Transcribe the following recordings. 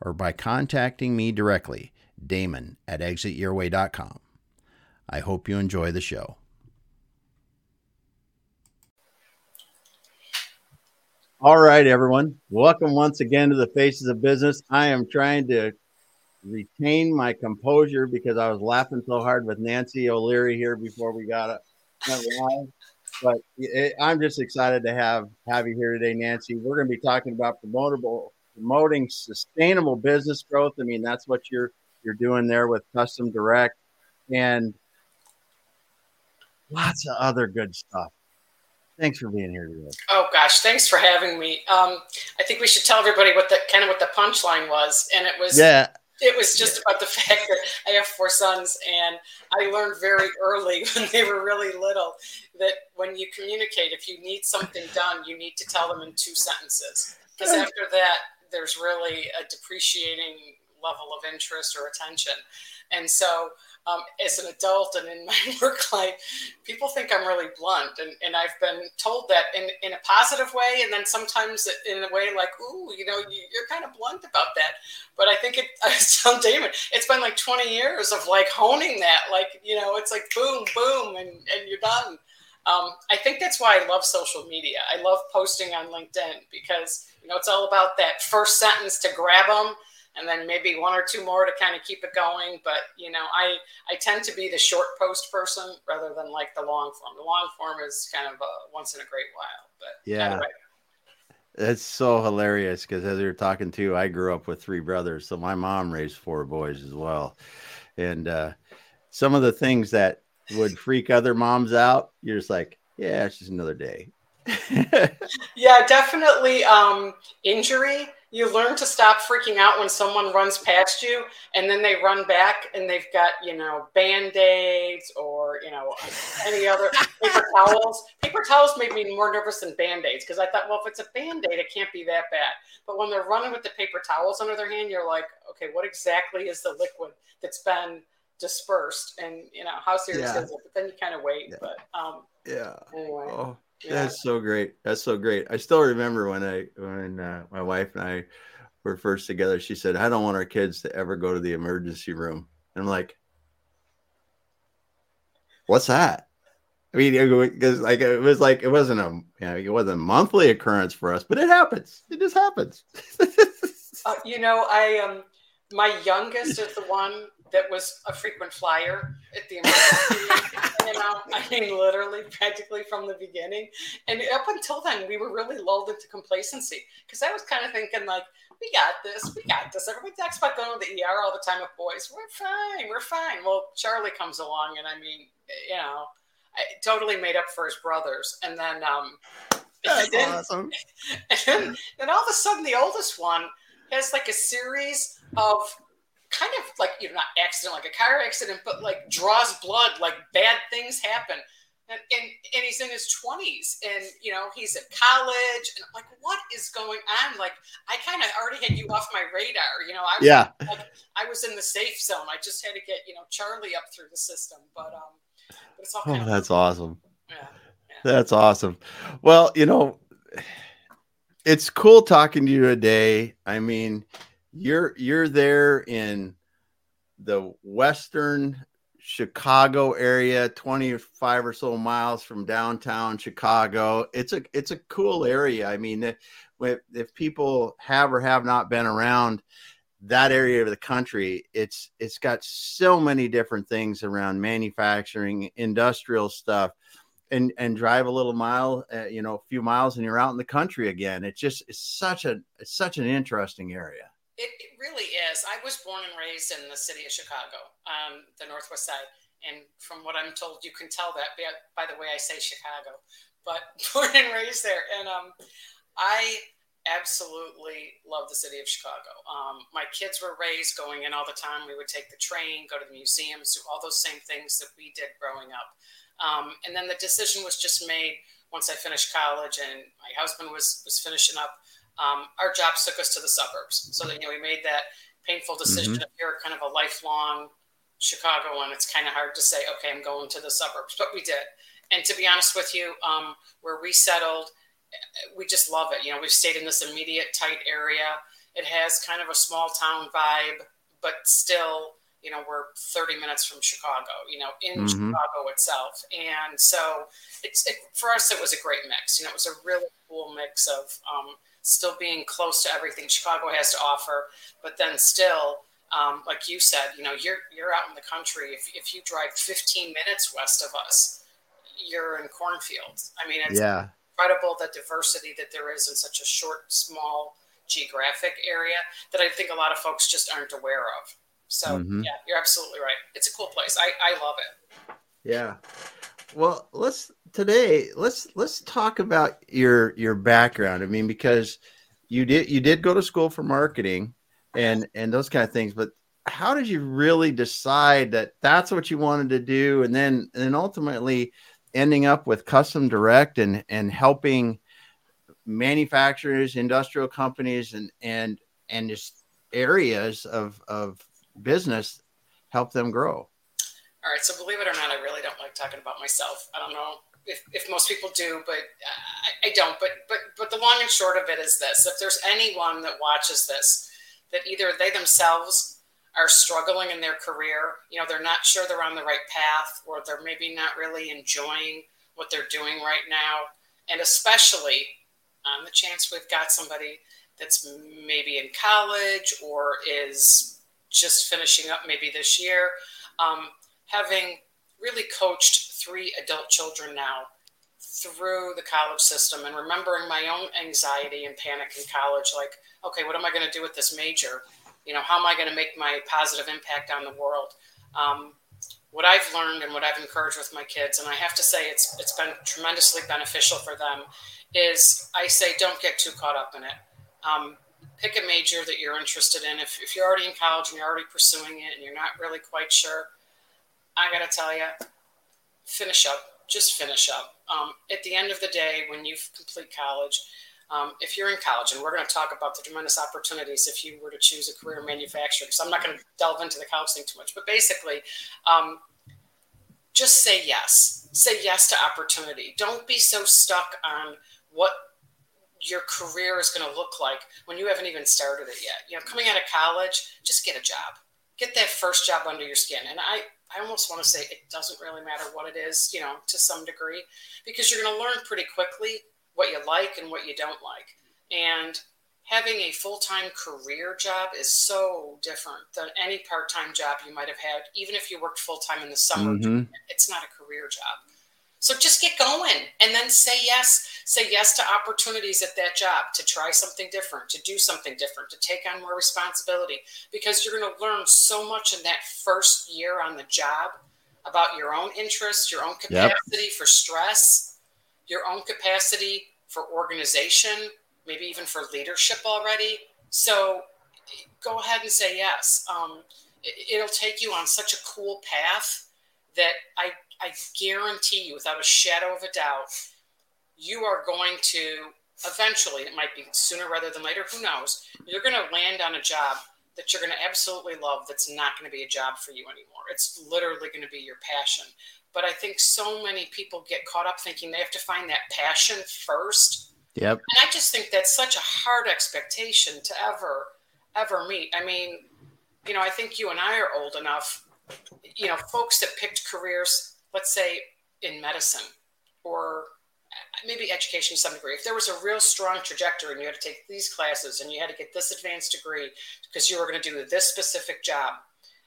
or by contacting me directly, Damon at exityourway.com. I hope you enjoy the show. All right, everyone. Welcome once again to the Faces of Business. I am trying to retain my composure because I was laughing so hard with Nancy O'Leary here before we got it. But it, I'm just excited to have have you here today, Nancy. We're going to be talking about promotable promoting sustainable business growth. I mean, that's what you're you're doing there with Custom Direct, and lots of other good stuff. Thanks for being here today. Oh gosh, thanks for having me. Um, I think we should tell everybody what the kind of what the punchline was, and it was yeah. It was just about the fact that I have four sons, and I learned very early when they were really little that when you communicate, if you need something done, you need to tell them in two sentences. Because after that, there's really a depreciating level of interest or attention. And so, um, as an adult and in my work life, people think I'm really blunt. And, and I've been told that in, in a positive way, and then sometimes in a way like, ooh, you know, you're kind of blunt about that. But I think it, I was telling Damon, it's been like 20 years of like honing that. Like, you know, it's like boom, boom, and, and you're done. Um, I think that's why I love social media. I love posting on LinkedIn because you know it's all about that first sentence to grab them, and then maybe one or two more to kind of keep it going. But you know, I I tend to be the short post person rather than like the long form. The long form is kind of a once in a great while. But yeah. Anyway. That's so hilarious because as you're talking to, I grew up with three brothers, so my mom raised four boys as well, and uh, some of the things that would freak other moms out, you're just like, yeah, it's just another day. yeah, definitely um, injury. You learn to stop freaking out when someone runs past you and then they run back and they've got, you know, band aids or, you know, any other paper towels. Paper towels made me more nervous than band aids because I thought, well, if it's a band aid, it can't be that bad. But when they're running with the paper towels under their hand, you're like, okay, what exactly is the liquid that's been dispersed and you know how serious yeah. is it? But then you kind of wait yeah. but um yeah. anyway. Oh yeah. that's so great. That's so great. I still remember when i when uh, my wife and i were first together she said i don't want our kids to ever go to the emergency room. And i'm like what's that? I mean because like it was like it wasn't a you know, it wasn't a monthly occurrence for us but it happens. It just happens. Uh, you know i um my youngest is the one that was a frequent flyer at the emergency. you know, I mean, literally, practically from the beginning. And up until then, we were really lulled into complacency because I was kind of thinking like, we got this, we got this. Everybody talks about going to the ER all the time with boys. We're fine, we're fine. Well, Charlie comes along, and I mean, you know, I totally made up for his brothers. And then, um, that's and then, awesome. And then, and all of a sudden, the oldest one has like a series of like you know not accident like a car accident but like draws blood like bad things happen. And, and, and he's in his 20s and you know he's at college and like what is going on? Like i kind of already had you off my radar you know i was yeah. like, i was in the safe zone. I just had to get you know charlie up through the system but um but it's all oh, that's awesome. Yeah, yeah. That's awesome. Well you know it's cool talking to you today. I mean you're you're there in the western Chicago area, 25 or so miles from downtown Chicago. It's a it's a cool area. I mean, if, if people have or have not been around that area of the country, it's it's got so many different things around manufacturing, industrial stuff, and and drive a little mile, uh, you know, a few miles, and you're out in the country again. It's just it's such a it's such an interesting area. It, it, really is. I was born and raised in the city of Chicago, um, the Northwest Side. And from what I'm told, you can tell that by, the way I say Chicago, but born and raised there. And um, I absolutely love the city of Chicago. Um, my kids were raised going in all the time. We would take the train, go to the museums, do all those same things that we did growing up. Um, and then the decision was just made once I finished college and my husband was was finishing up. Um, our jobs took us to the suburbs, so that you know we made that painful decision. Mm-hmm. If you're kind of a lifelong Chicago one, it's kind of hard to say, okay, I'm going to the suburbs, but we did. And to be honest with you, um, where we settled, we just love it. You know, we've stayed in this immediate tight area. It has kind of a small town vibe, but still, you know, we're 30 minutes from Chicago, you know, in mm-hmm. Chicago itself. And so it's, it, for us, it was a great mix. You know, it was a really cool mix of um, still being close to everything Chicago has to offer, but then still, um, like you said, you know, you're, you're out in the country. If, if you drive 15 minutes west of us, you're in cornfields. I mean, it's, yeah incredible the diversity that there is in such a short, small geographic area that I think a lot of folks just aren't aware of. So mm-hmm. yeah, you're absolutely right. It's a cool place. I, I love it. Yeah. Well, let's today let's let's talk about your your background. I mean, because you did you did go to school for marketing and and those kind of things, but how did you really decide that that's what you wanted to do and then and then ultimately ending up with custom direct and and helping manufacturers, industrial companies, and and and just areas of of business help them grow. All right. So believe it or not, I really don't like talking about myself. I don't know if, if most people do, but I, I don't. But but but the long and short of it is this: if there's anyone that watches this, that either they themselves are struggling in their career. You know, they're not sure they're on the right path or they're maybe not really enjoying what they're doing right now. And especially on the chance we've got somebody that's maybe in college or is just finishing up maybe this year, um, having really coached three adult children now through the college system and remembering my own anxiety and panic in college like okay what am i going to do with this major you know, how am I going to make my positive impact on the world? Um, what I've learned and what I've encouraged with my kids, and I have to say it's it's been tremendously beneficial for them, is I say don't get too caught up in it. Um, pick a major that you're interested in. If, if you're already in college and you're already pursuing it and you're not really quite sure, I got to tell you, finish up. Just finish up. Um, at the end of the day, when you complete college, um, if you're in college, and we're going to talk about the tremendous opportunities if you were to choose a career in manufacturing, so I'm not going to delve into the college thing too much, but basically, um, just say yes. Say yes to opportunity. Don't be so stuck on what your career is going to look like when you haven't even started it yet. You know, coming out of college, just get a job. Get that first job under your skin. And I, I almost want to say it doesn't really matter what it is, you know, to some degree, because you're going to learn pretty quickly what you like and what you don't like. And having a full time career job is so different than any part time job you might have had, even if you worked full time in the summer. Mm-hmm. It's not a career job. So just get going and then say yes. Say yes to opportunities at that job, to try something different, to do something different, to take on more responsibility, because you're going to learn so much in that first year on the job about your own interests, your own capacity yep. for stress, your own capacity for organization, maybe even for leadership already. So go ahead and say yes. Um, it, will take you on such a cool path that I, I guarantee you, without a shadow of a doubt, you are going to eventually, it might be sooner rather than later, who knows, you're going to land on a job that you're going to absolutely love that's not going to be a job for you anymore. It's literally going to be your passion. But I think so many people get caught up thinking they have to find that passion first. Yep. And I just think that's such a hard expectation to ever, ever meet. I mean, you know, I think you and I are old enough, you know, folks that picked careers, let's say in medicine or uh, maybe education to some degree. If there was a real strong trajectory and you had to take these classes and you had to get this advanced degree because you were going to do this specific job,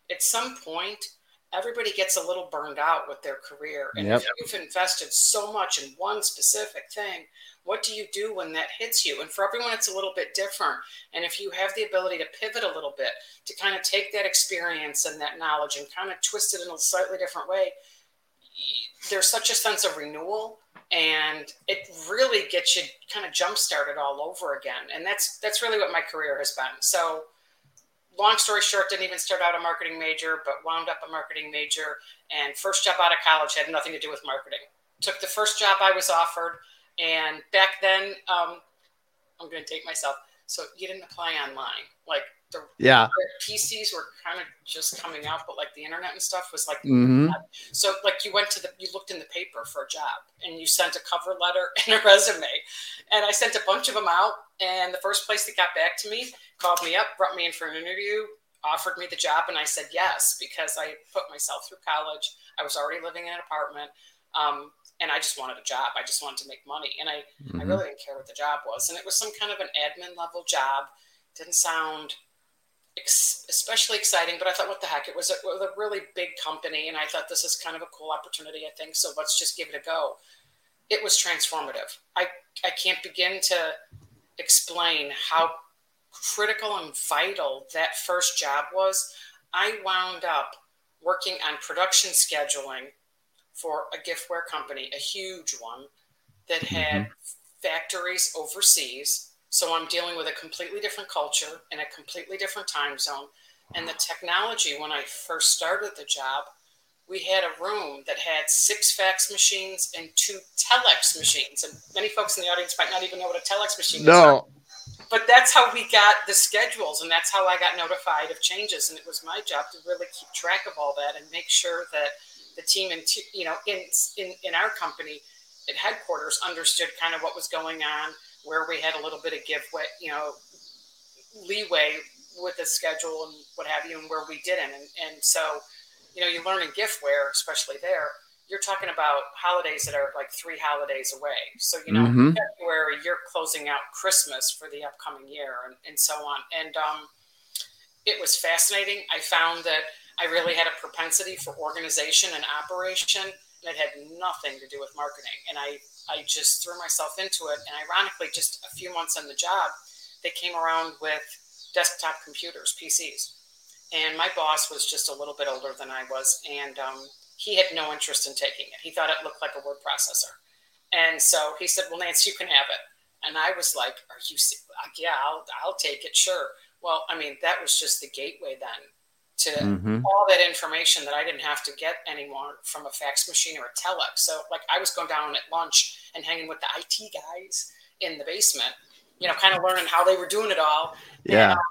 at some point, everybody gets a little burned out with their career. And yep. if you've invested so much in one specific thing, what do you do when that hits you? And for everyone, it's a little bit different. And if you have the ability to pivot a little bit, to kind of take that experience and that knowledge and kind of twist it in a slightly different way, there's such a sense of renewal and it really gets you kind of jump started all over again. And that's that's really what my career has been. So long story short, didn't even start out a marketing major, but wound up a marketing major. And first job out of college had nothing to do with marketing. Took the first job I was offered, and back then, um, I'm going to take myself. So you didn't apply online, like the yeah PCs were kind of just coming out, but like the internet and stuff was like mm-hmm. so like you went to the you looked in the paper for a job and you sent a cover letter and a resume, and I sent a bunch of them out. And the first place that got back to me called me up, brought me in for an interview, offered me the job, and I said yes because I put myself through college. I was already living in an apartment. Um, and I just wanted a job. I just wanted to make money, and I, mm-hmm. I really didn't care what the job was. And it was some kind of an admin level job. Didn't sound ex- especially exciting, but I thought, what the heck? It was, a, it was a really big company, and I thought this is kind of a cool opportunity. I think so. Let's just give it a go. It was transformative. I I can't begin to explain how critical and vital that first job was. I wound up working on production scheduling for a giftware company, a huge one that had mm-hmm. factories overseas so I'm dealing with a completely different culture in a completely different time zone. And the technology, when I first started the job, we had a room that had six fax machines and two telex machines. And many folks in the audience might not even know what a telex machine no. is. But that's how we got the schedules, and that's how I got notified of changes. And it was my job to really keep track of all that and make sure that the team in you know in in, in our company at headquarters understood kind of what was going on where we had a little bit of give way, you know, leeway with the schedule and what have you, and where we didn't. And, and so, you know, you learn in giftware, especially there, you're talking about holidays that are like three holidays away. So, you know, mm-hmm. February, you're closing out Christmas for the upcoming year and, and so on. And um, it was fascinating. I found that I really had a propensity for organization and operation. And it had nothing to do with marketing. And I I just threw myself into it. And ironically, just a few months on the job, they came around with desktop computers, PCs. And my boss was just a little bit older than I was, and um, he had no interest in taking it. He thought it looked like a word processor. And so he said, Well, Nance, you can have it. And I was like, Are you, yeah, I'll, I'll take it, sure. Well, I mean, that was just the gateway then to mm-hmm. all that information that I didn't have to get anymore from a fax machine or a telex. So, like, I was going down at lunch and hanging with the IT guys in the basement, you know, kind of learning how they were doing it all. Yeah. And, uh,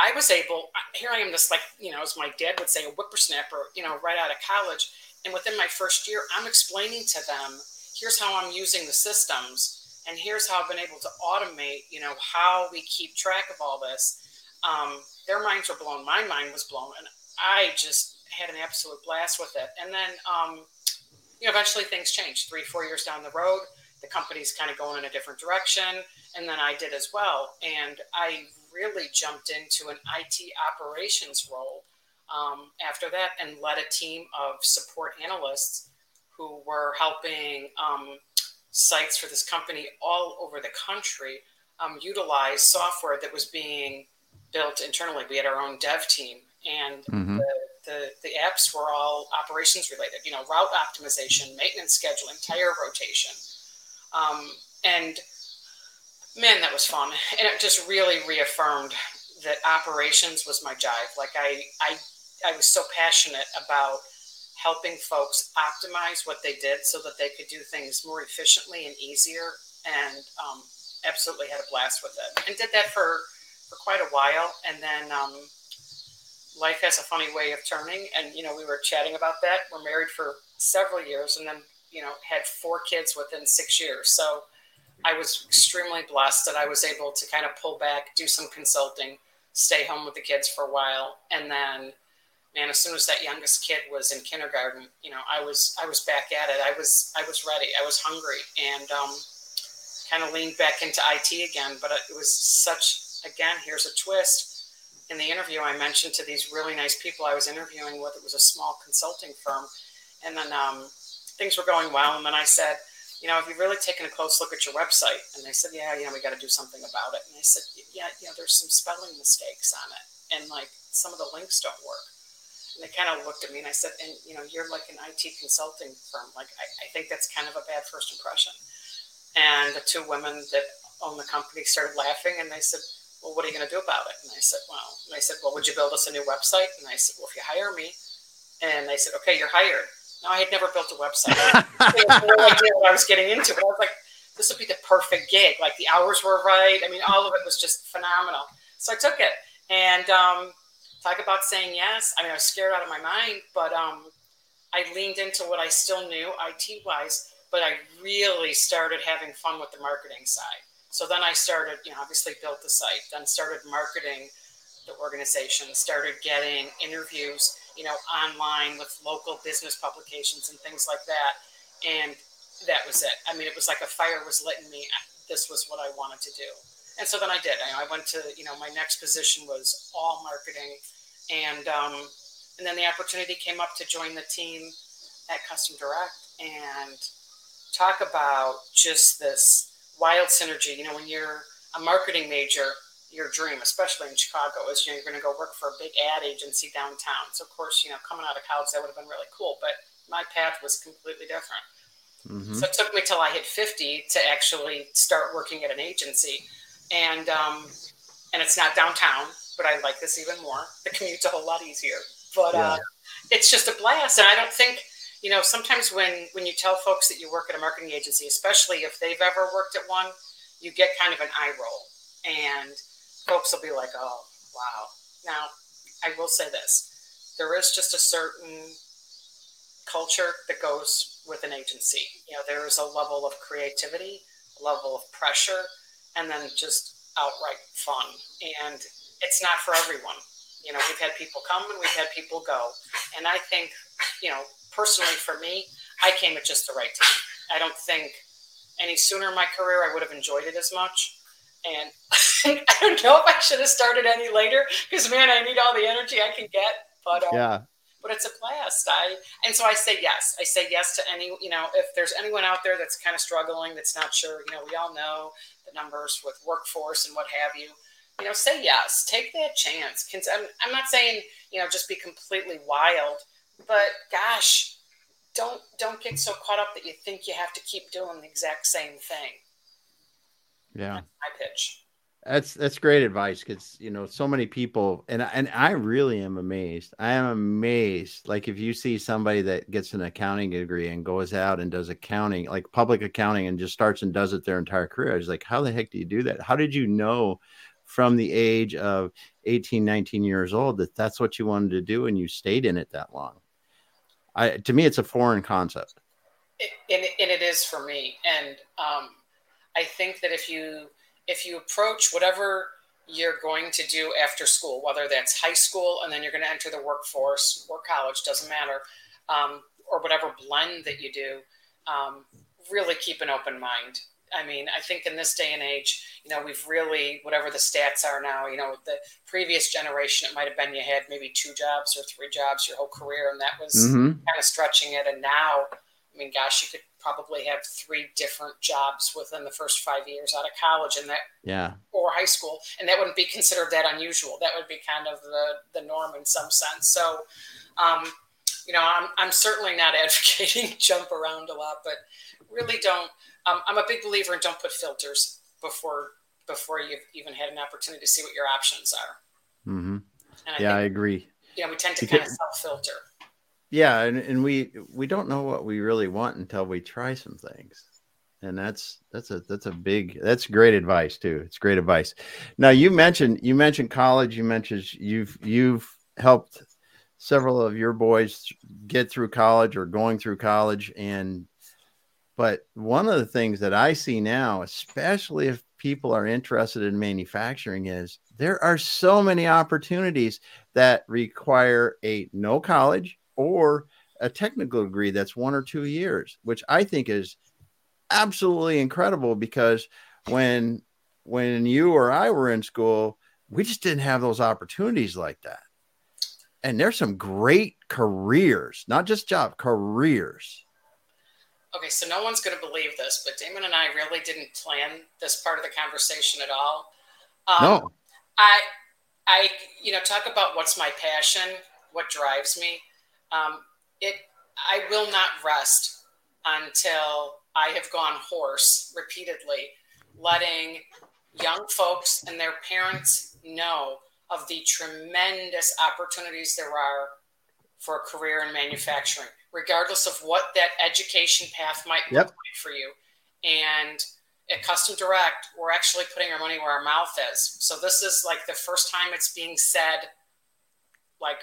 I was able, here I am, this like, you know, as my dad would say, a whippersnapper, you know, right out of college. And within my first year, I'm explaining to them, here's how I'm using the systems, and here's how I've been able to automate, you know, how we keep track of all this. Um, their minds were blown. My mind was blown, and I just had an absolute blast with it. And then, um, you know, eventually things changed. Three, four years down the road, the company's kind of going in a different direction, and then I did as well. And I really jumped into an IT operations role um, after that, and led a team of support analysts who were helping um, sites for this company all over the country um, utilize software that was being built internally. We had our own dev team, and mm-hmm. the, the, the apps were all operations related. You know, route optimization, maintenance scheduling, tire rotation, um, and man, that was fun. And it just really reaffirmed that operations was my jive. Like I, I, I was so passionate about helping folks optimize what they did so that they could do things more efficiently and easier. And um, absolutely had a blast with it. And did that for for quite a while, and then um, life has a funny way of turning. And you know, we were chatting about that. We're married for several years, and then you know, had four kids within six years. So I was extremely blessed that I was able to kind of pull back, do some consulting, stay home with the kids for a while, and then man, as soon as that youngest kid was in kindergarten, you know, I was I was back at it. I was I was ready. I was hungry, and um, kind of leaned back into IT again. But it was such again, here's a twist. In the interview, I mentioned to these really nice people I was interviewing with, it was a small consulting firm. And then um, things were going well. And then I said, you know, have you really taken a close look at your website? And they said, yeah, you know, we got to do something about it. And I said, yeah, you know, there's some spelling mistakes on it. And like some of the links don't work. And they kind of looked at me and I said, and you know, you're like an IT consulting firm. Like, I, I think that's kind of a bad first impression. And the two women that own the company started laughing and they said, well, what are you going to do about it? And I said, well, and they said, well, would you build us a new website? And I said, well, if you hire me. And they said, okay, you're hired. Now, I had never built a website. I had no idea what I was getting into, but I was like, this would be the perfect gig. Like the hours were right. I mean, all of it was just phenomenal. So I took it. And um, talk about saying yes. I mean, I was scared out of my mind, but um, I leaned into what I still knew IT wise, but I really started having fun with the marketing side. So then I started, you know, obviously built the site, then started marketing the organization, started getting interviews, you know, online with local business publications and things like that. And that was it. I mean, it was like a fire was lit in me. This was what I wanted to do. And so then I did. I, went to, you know, my next position was all marketing. And, um, and then the opportunity came up to join the team at Custom Direct and talk about just this wild synergy. You know, when you're a marketing major, your dream, especially in Chicago, is you know, you're going to go work for a big ad agency downtown. So, of course, you know, coming out of college, that would have been really cool. But my path was completely different. Mm-hmm. So it took me till I hit 50 to actually start working at an agency. And, um, and it's not downtown, but I like this even more. The commute's a whole lot easier, but yeah. uh, it's just a blast. And I don't think, you know, sometimes when, when you tell folks that you work at a marketing agency, especially if they've ever worked at one, you get kind of an eye roll and folks will be like, oh, wow. Now, I will say this there is just a certain culture that goes with an agency. You know, there is a level of creativity, a level of pressure, and then just outright fun. And it's not for everyone. You know, we've had people come and we've had people go. And I think, you know, personally for me, I came at just the right time. I don't think any sooner in my career I would have enjoyed it as much. And I don't know if I should have started any later because, man, I need all the energy I can get. But um, yeah, but it's a blast. I and so I say yes. I say yes to any. You know, if there's anyone out there that's kind of struggling, that's not sure. You know, we all know the numbers with workforce and what have you. You know, say yes. Take that chance. I'm, I'm not saying you know just be completely wild, but gosh, don't don't get so caught up that you think you have to keep doing the exact same thing. Yeah, That's my pitch. That's that's great advice because you know so many people and and I really am amazed. I am amazed. Like if you see somebody that gets an accounting degree and goes out and does accounting, like public accounting, and just starts and does it their entire career, I was like, how the heck do you do that? How did you know from the age of 18, 19 years old that that's what you wanted to do and you stayed in it that long? I to me, it's a foreign concept. It, and, and it is for me. And um, I think that if you if you approach whatever you're going to do after school, whether that's high school and then you're going to enter the workforce or college, doesn't matter, um, or whatever blend that you do, um, really keep an open mind. I mean, I think in this day and age, you know, we've really, whatever the stats are now, you know, the previous generation, it might have been you had maybe two jobs or three jobs your whole career, and that was mm-hmm. kind of stretching it. And now, I mean, gosh, you could probably have three different jobs within the first five years out of college and that yeah or high school and that wouldn't be considered that unusual that would be kind of the the norm in some sense so um, you know I'm, I'm certainly not advocating jump around a lot but really don't um, i'm a big believer in don't put filters before before you've even had an opportunity to see what your options are. Mm-hmm. I yeah think, i agree. You know we tend to because, kind of self-filter. Yeah and, and we we don't know what we really want until we try some things. And that's that's a that's a big that's great advice too. It's great advice. Now you mentioned you mentioned college. You mentioned you've you've helped several of your boys get through college or going through college and but one of the things that i see now especially if people are interested in manufacturing is there are so many opportunities that require a no college or a technical degree that's one or two years, which I think is absolutely incredible because when when you or I were in school, we just didn't have those opportunities like that. And there's some great careers, not just job careers. Okay, so no one's going to believe this, but Damon and I really didn't plan this part of the conversation at all. Um, no, I, I, you know, talk about what's my passion what drives me. Um, it I will not rest until I have gone hoarse repeatedly, letting young folks and their parents know of the tremendous opportunities there are for a career in manufacturing, regardless of what that education path might look yep. like for you. And at Custom Direct, we're actually putting our money where our mouth is. So this is like the first time it's being said, like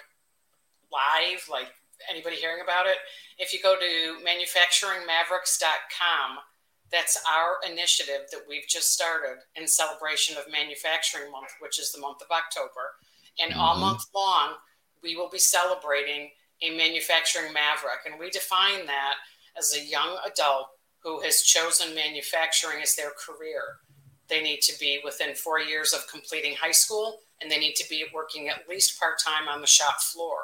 live, like anybody hearing about it. If you go to manufacturingmavericks.com, that's our initiative that we've just started in celebration of Manufacturing Month, which is the month of October. And mm-hmm. all month long, we will be celebrating a manufacturing maverick. And we define that as a young adult who has chosen manufacturing as their career. They need to be within four years of completing high school, and they need to be working at least part time on the shop floor.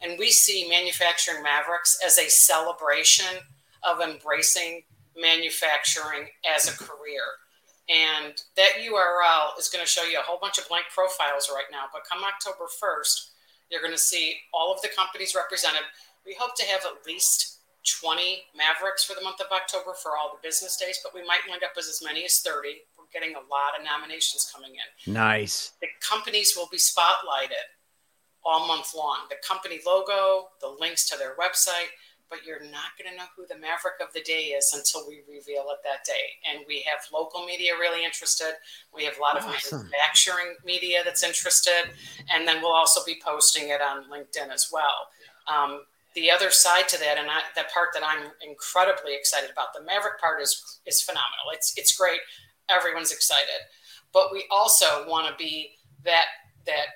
And we see manufacturing mavericks as a celebration of embracing manufacturing as a career. And that URL is going to show you a whole bunch of blank profiles right now. But come October 1st, you're going to see all of the companies represented. We hope to have at least 20 Mavericks for the month of October for all the business days, but we might wind up with as many as 30. We're getting a lot of nominations coming in. Nice. The companies will be spotlighted all month long. The company logo, the links to their website, but you're not going to know who the maverick of the day is until we reveal it that day. And we have local media really interested. We have a lot awesome. of manufacturing media that's interested. And then we'll also be posting it on LinkedIn as well. Um, the other side to that, and I, that part that I'm incredibly excited about, the Maverick part is is phenomenal. It's it's great. Everyone's excited, but we also want to be that that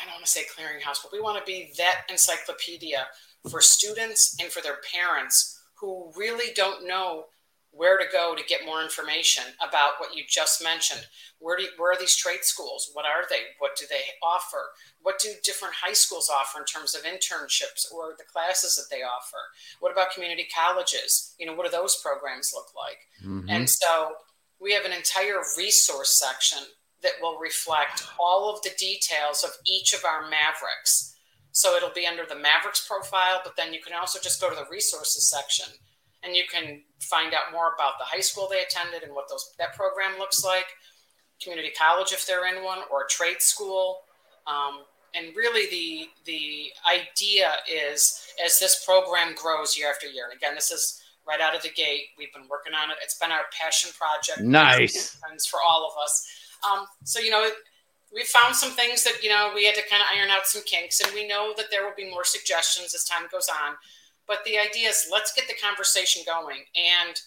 I don't want to say clearinghouse, but we want to be that encyclopedia for students and for their parents who really don't know where to go to get more information about what you just mentioned. Where, do you, where are these trade schools? What are they? What do they offer? What do different high schools offer in terms of internships or the classes that they offer? What about community colleges? You know, what do those programs look like? Mm-hmm. And so we have an entire resource section that will reflect all of the details of each of our Mavericks. So it'll be under the Mavericks profile, but then you can also just go to the resources section and you can find out more about the high school they attended and what those that program looks like, community college if they're in one, or a trade school. Um, and really, the the idea is as this program grows year after year. And again, this is right out of the gate. We've been working on it. It's been our passion project. Nice. For all of us. Um, so you know, we found some things that you know we had to kind of iron out some kinks, and we know that there will be more suggestions as time goes on. But the idea is let's get the conversation going. And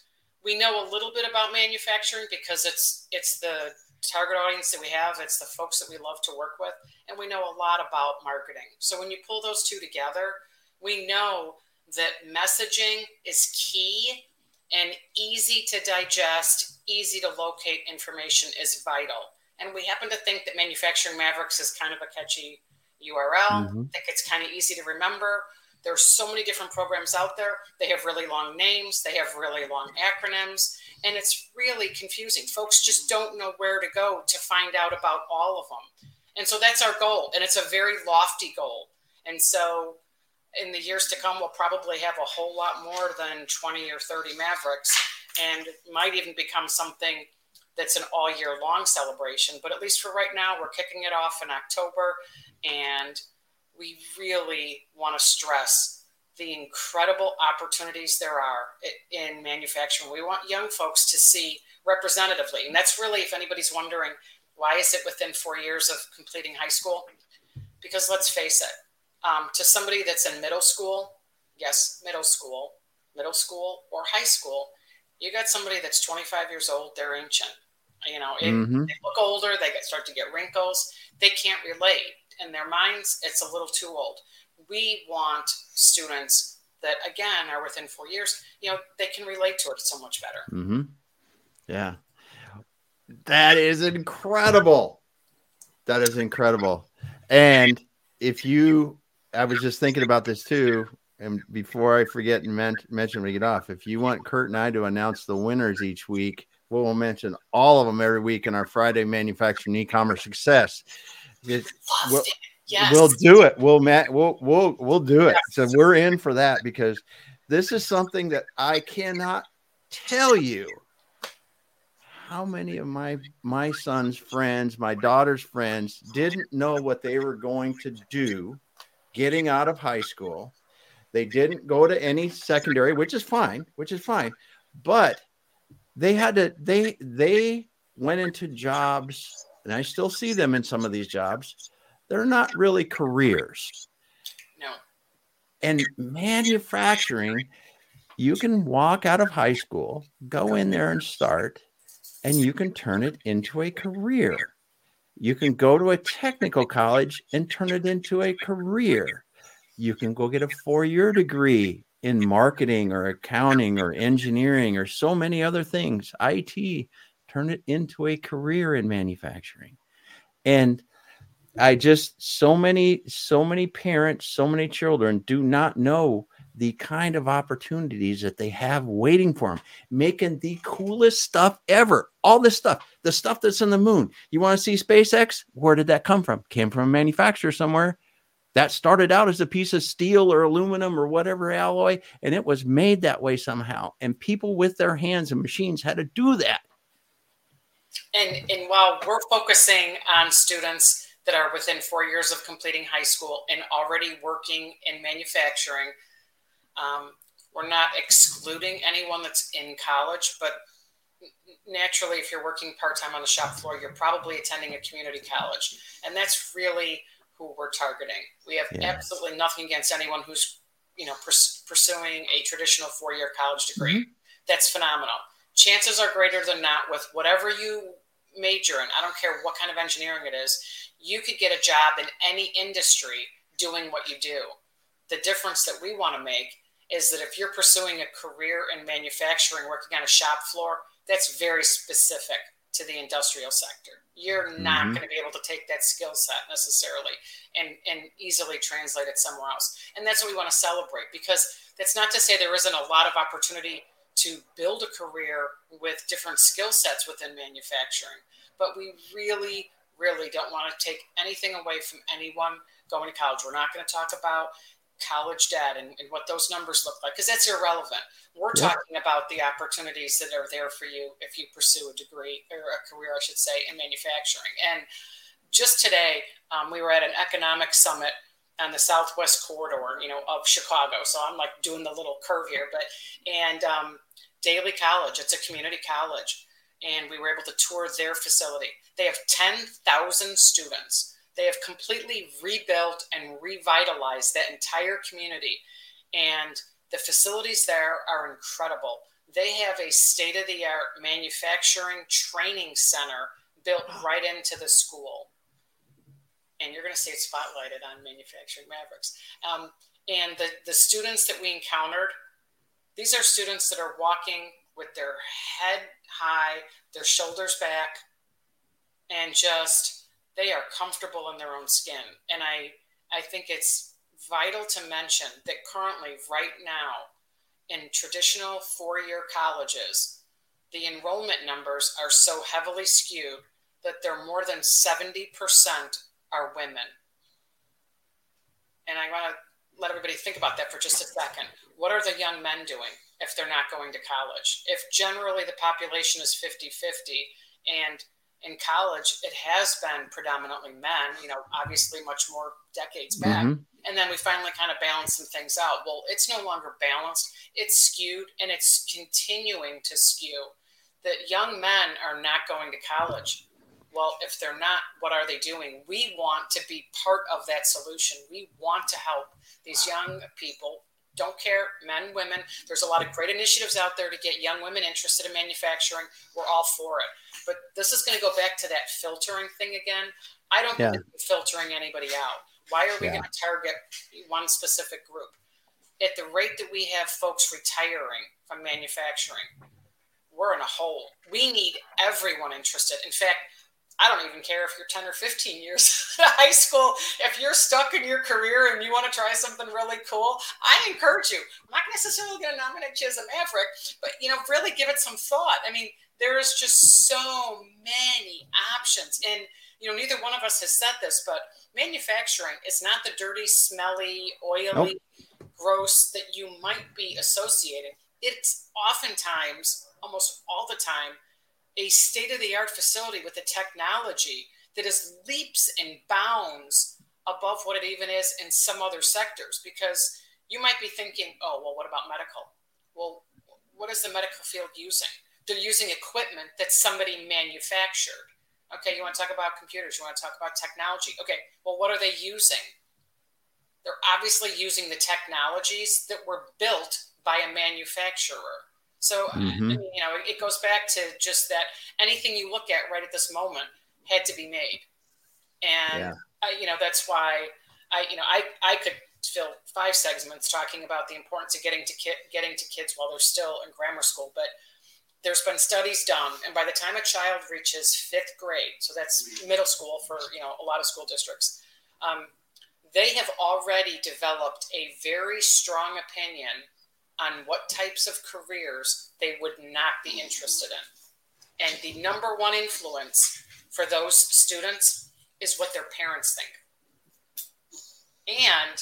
we know a little bit about manufacturing because it's it's the target audience that we have, it's the folks that we love to work with, and we know a lot about marketing. So when you pull those two together, we know that messaging is key and easy to digest, easy to locate information is vital. And we happen to think that Manufacturing Mavericks is kind of a catchy URL. Mm-hmm. I think it's kind of easy to remember. There's so many different programs out there. They have really long names, they have really long acronyms, and it's really confusing. Folks just don't know where to go to find out about all of them. And so that's our goal, and it's a very lofty goal. And so in the years to come, we'll probably have a whole lot more than 20 or 30 Mavericks, and might even become something that's an all year long celebration. But at least for right now, we're kicking it off in October, and we really want to stress the incredible opportunities there are in manufacturing. We want young folks to see representatively. And that's really, if anybody's wondering, why is it within four years of completing high school? Because let's face it, um, to somebody that's in middle school, yes, middle school, middle school or high school, you got somebody that's 25 years old, they're ancient. You know, it, mm-hmm. they look older, they get, start to get wrinkles, they can't relate in their minds, it's a little too old. We want students that, again, are within four years, you know, they can relate to it so much better. Mm-hmm. Yeah. That is incredible. That is incredible. And if you, I was just thinking about this too. And before I forget and men- mention we get off, if you want Kurt and I to announce the winners each week, we'll mention all of them every week in our Friday manufacturing e-commerce success. It, well, Yes. We'll do it. We'll Matt. We'll we'll we'll do it. So we're in for that because this is something that I cannot tell you how many of my my son's friends, my daughter's friends didn't know what they were going to do getting out of high school. They didn't go to any secondary, which is fine, which is fine. But they had to they they went into jobs and I still see them in some of these jobs. They're not really careers. No. And manufacturing, you can walk out of high school, go in there and start, and you can turn it into a career. You can go to a technical college and turn it into a career. You can go get a four year degree in marketing or accounting or engineering or so many other things, IT, turn it into a career in manufacturing. And I just so many so many parents, so many children do not know the kind of opportunities that they have waiting for them, making the coolest stuff ever. All this stuff, the stuff that's in the moon. You want to see SpaceX? Where did that come from? Came from a manufacturer somewhere that started out as a piece of steel or aluminum or whatever alloy, and it was made that way somehow. And people with their hands and machines had to do that. And, and while we're focusing on students that are within four years of completing high school and already working in manufacturing, um, we're not excluding anyone that's in college, but naturally, if you're working part time on the shop floor, you're probably attending a community college. And that's really who we're targeting. We have yeah. absolutely nothing against anyone who's you know pers- pursuing a traditional four year college degree. Mm-hmm. That's phenomenal. Chances are greater than not with whatever you major in. I don't care what kind of engineering it is. You could get a job in any industry doing what you do. The difference that we want to make is that if you're pursuing a career in manufacturing, working on a shop floor, that's very specific to the industrial sector. You're not mm-hmm. going to be able to take that skill set necessarily and, and easily translate it somewhere else. And that's what we want to celebrate because that's not to say there isn't a lot of opportunity to build a career with different skill sets within manufacturing. But we really, really don't want to take anything away from anyone going to college. We're not going to talk about college debt and, and what those numbers look like because that's irrelevant. We're yeah. talking about the opportunities that are there for you if you pursue a degree or a career, I should say, in manufacturing. And just today, um, we were at an economic summit on the southwest corridor, you know, of Chicago. So I'm like doing the little curve here, but and um, Daley College, it's a community college, and we were able to tour their facility. They have 10,000 students they have completely rebuilt and revitalized that entire community. And the facilities there are incredible. They have a state of the art manufacturing training center built right into the school. And you're going to see it spotlighted on Manufacturing Mavericks. Um, and the, the students that we encountered, these are students that are walking with their head high, their shoulders back, and just they are comfortable in their own skin. And I, I think it's vital to mention that currently, right now, in traditional four year colleges, the enrollment numbers are so heavily skewed that they're more than 70% are women. And I want to let everybody think about that for just a second. What are the young men doing if they're not going to college? If generally the population is 50 50 and in college, it has been predominantly men, you know, obviously much more decades back. Mm-hmm. And then we finally kind of balanced some things out. Well, it's no longer balanced, it's skewed and it's continuing to skew. That young men are not going to college. Well, if they're not, what are they doing? We want to be part of that solution. We want to help these young people don't care, men, women. There's a lot of great initiatives out there to get young women interested in manufacturing. We're all for it. But this is going to go back to that filtering thing again. I don't yeah. believe filtering anybody out. Why are we yeah. going to target one specific group? At the rate that we have folks retiring from manufacturing, we're in a hole. We need everyone interested. In fact, I don't even care if you're 10 or 15 years of high school. If you're stuck in your career and you want to try something really cool, I encourage you. I'm not necessarily going to nominate you as a maverick, but you know, really give it some thought. I mean, there is just so many options. And you know, neither one of us has said this, but manufacturing is not the dirty, smelly, oily, nope. gross that you might be associating. It's oftentimes, almost all the time, a state of the art facility with a technology that is leaps and bounds above what it even is in some other sectors. Because you might be thinking, oh, well, what about medical? Well, what is the medical field using? They're using equipment that somebody manufactured. Okay, you want to talk about computers, you want to talk about technology. Okay, well, what are they using? They're obviously using the technologies that were built by a manufacturer. So, mm-hmm. you know, it goes back to just that anything you look at right at this moment had to be made. And, yeah. I, you know, that's why I, you know, I, I could fill five segments talking about the importance of getting to ki- getting to kids while they're still in grammar school. But there's been studies done, and by the time a child reaches fifth grade, so that's middle school for you know a lot of school districts, um, they have already developed a very strong opinion on what types of careers they would not be interested in. And the number one influence for those students is what their parents think. And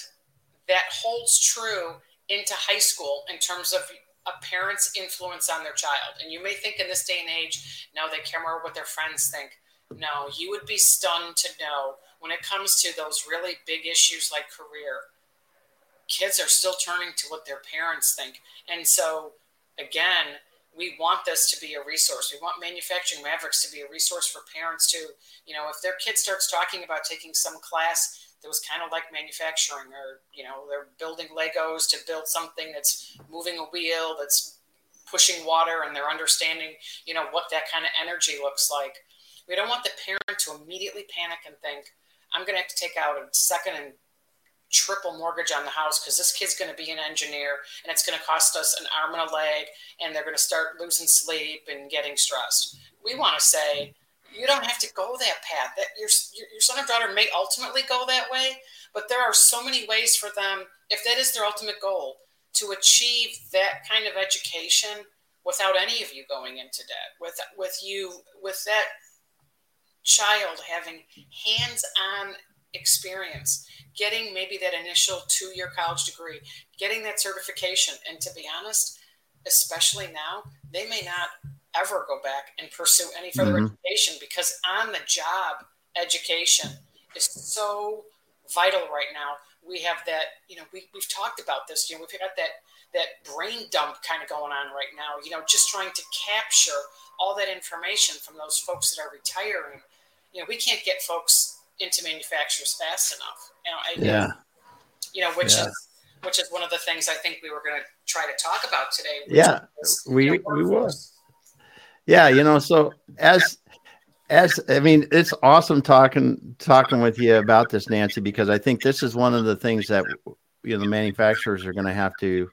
that holds true into high school in terms of a parent's influence on their child. And you may think in this day and age, no, they care more what their friends think. No, you would be stunned to know when it comes to those really big issues like career, kids are still turning to what their parents think. And so, again, we want this to be a resource. We want manufacturing mavericks to be a resource for parents to, You know, if their kid starts talking about taking some class that was kind of like manufacturing or you know they're building legos to build something that's moving a wheel that's pushing water and they're understanding you know what that kind of energy looks like. We don't want the parent to immediately panic and think i'm going to have to take out a second and triple mortgage on the house because this kid's going to be an engineer and it's going to cost us an arm and a leg and they're going to start losing sleep and getting stressed. We want to say you don't have to go that path. That your, your son or daughter may ultimately go that way, but there are so many ways for them, if that is their ultimate goal, to achieve that kind of education without any of you going into debt. With with you with that child having hands-on experience, getting maybe that initial two-year college degree, getting that certification, and to be honest, especially now, they may not ever go back and pursue any further mm-hmm. education because on the job education is so vital right now. We have that, you know, we, we've talked about this, you know, we've got that that brain dump kind of going on right now, you know, just trying to capture all that information from those folks that are retiring. You know, we can't get folks into manufacturers fast enough. You know, I, yeah. You know, which yeah. is which is one of the things I think we were going to try to talk about today. Yeah, is, we you know, we will yeah you know so as as i mean it's awesome talking talking with you about this nancy because i think this is one of the things that you know the manufacturers are going to have to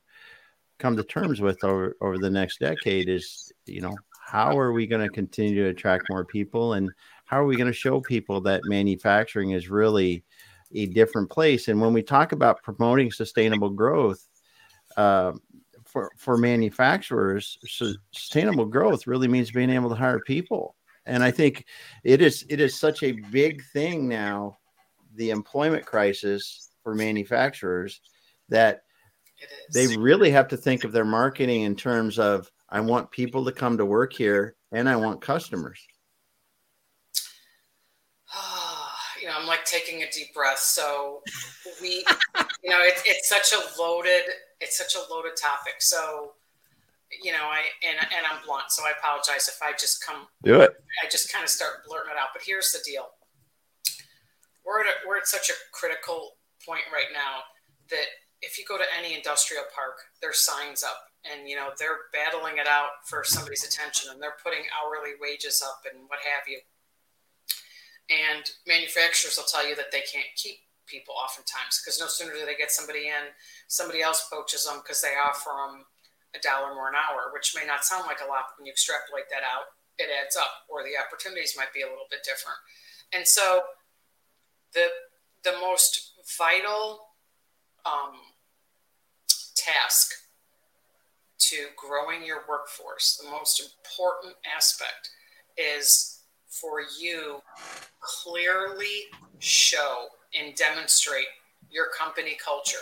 come to terms with over over the next decade is you know how are we going to continue to attract more people and how are we going to show people that manufacturing is really a different place? And when we talk about promoting sustainable growth uh, for for manufacturers, sustainable growth really means being able to hire people. And I think it is it is such a big thing now, the employment crisis for manufacturers that they really have to think of their marketing in terms of I want people to come to work here and I want customers. you know, I'm like taking a deep breath. So we, you know, it's it's such a loaded it's such a loaded topic. So, you know, I and and I'm blunt, so I apologize if I just come do it. I just kind of start blurting it out. But here's the deal: we're at a, we're at such a critical point right now that if you go to any industrial park, there's signs up, and you know they're battling it out for somebody's attention, and they're putting hourly wages up and what have you. And manufacturers will tell you that they can't keep people oftentimes because no sooner do they get somebody in, somebody else poaches them because they offer them a dollar more an hour, which may not sound like a lot, but when you extrapolate that out, it adds up, or the opportunities might be a little bit different. And so, the the most vital um, task to growing your workforce, the most important aspect, is for you clearly show and demonstrate your company culture.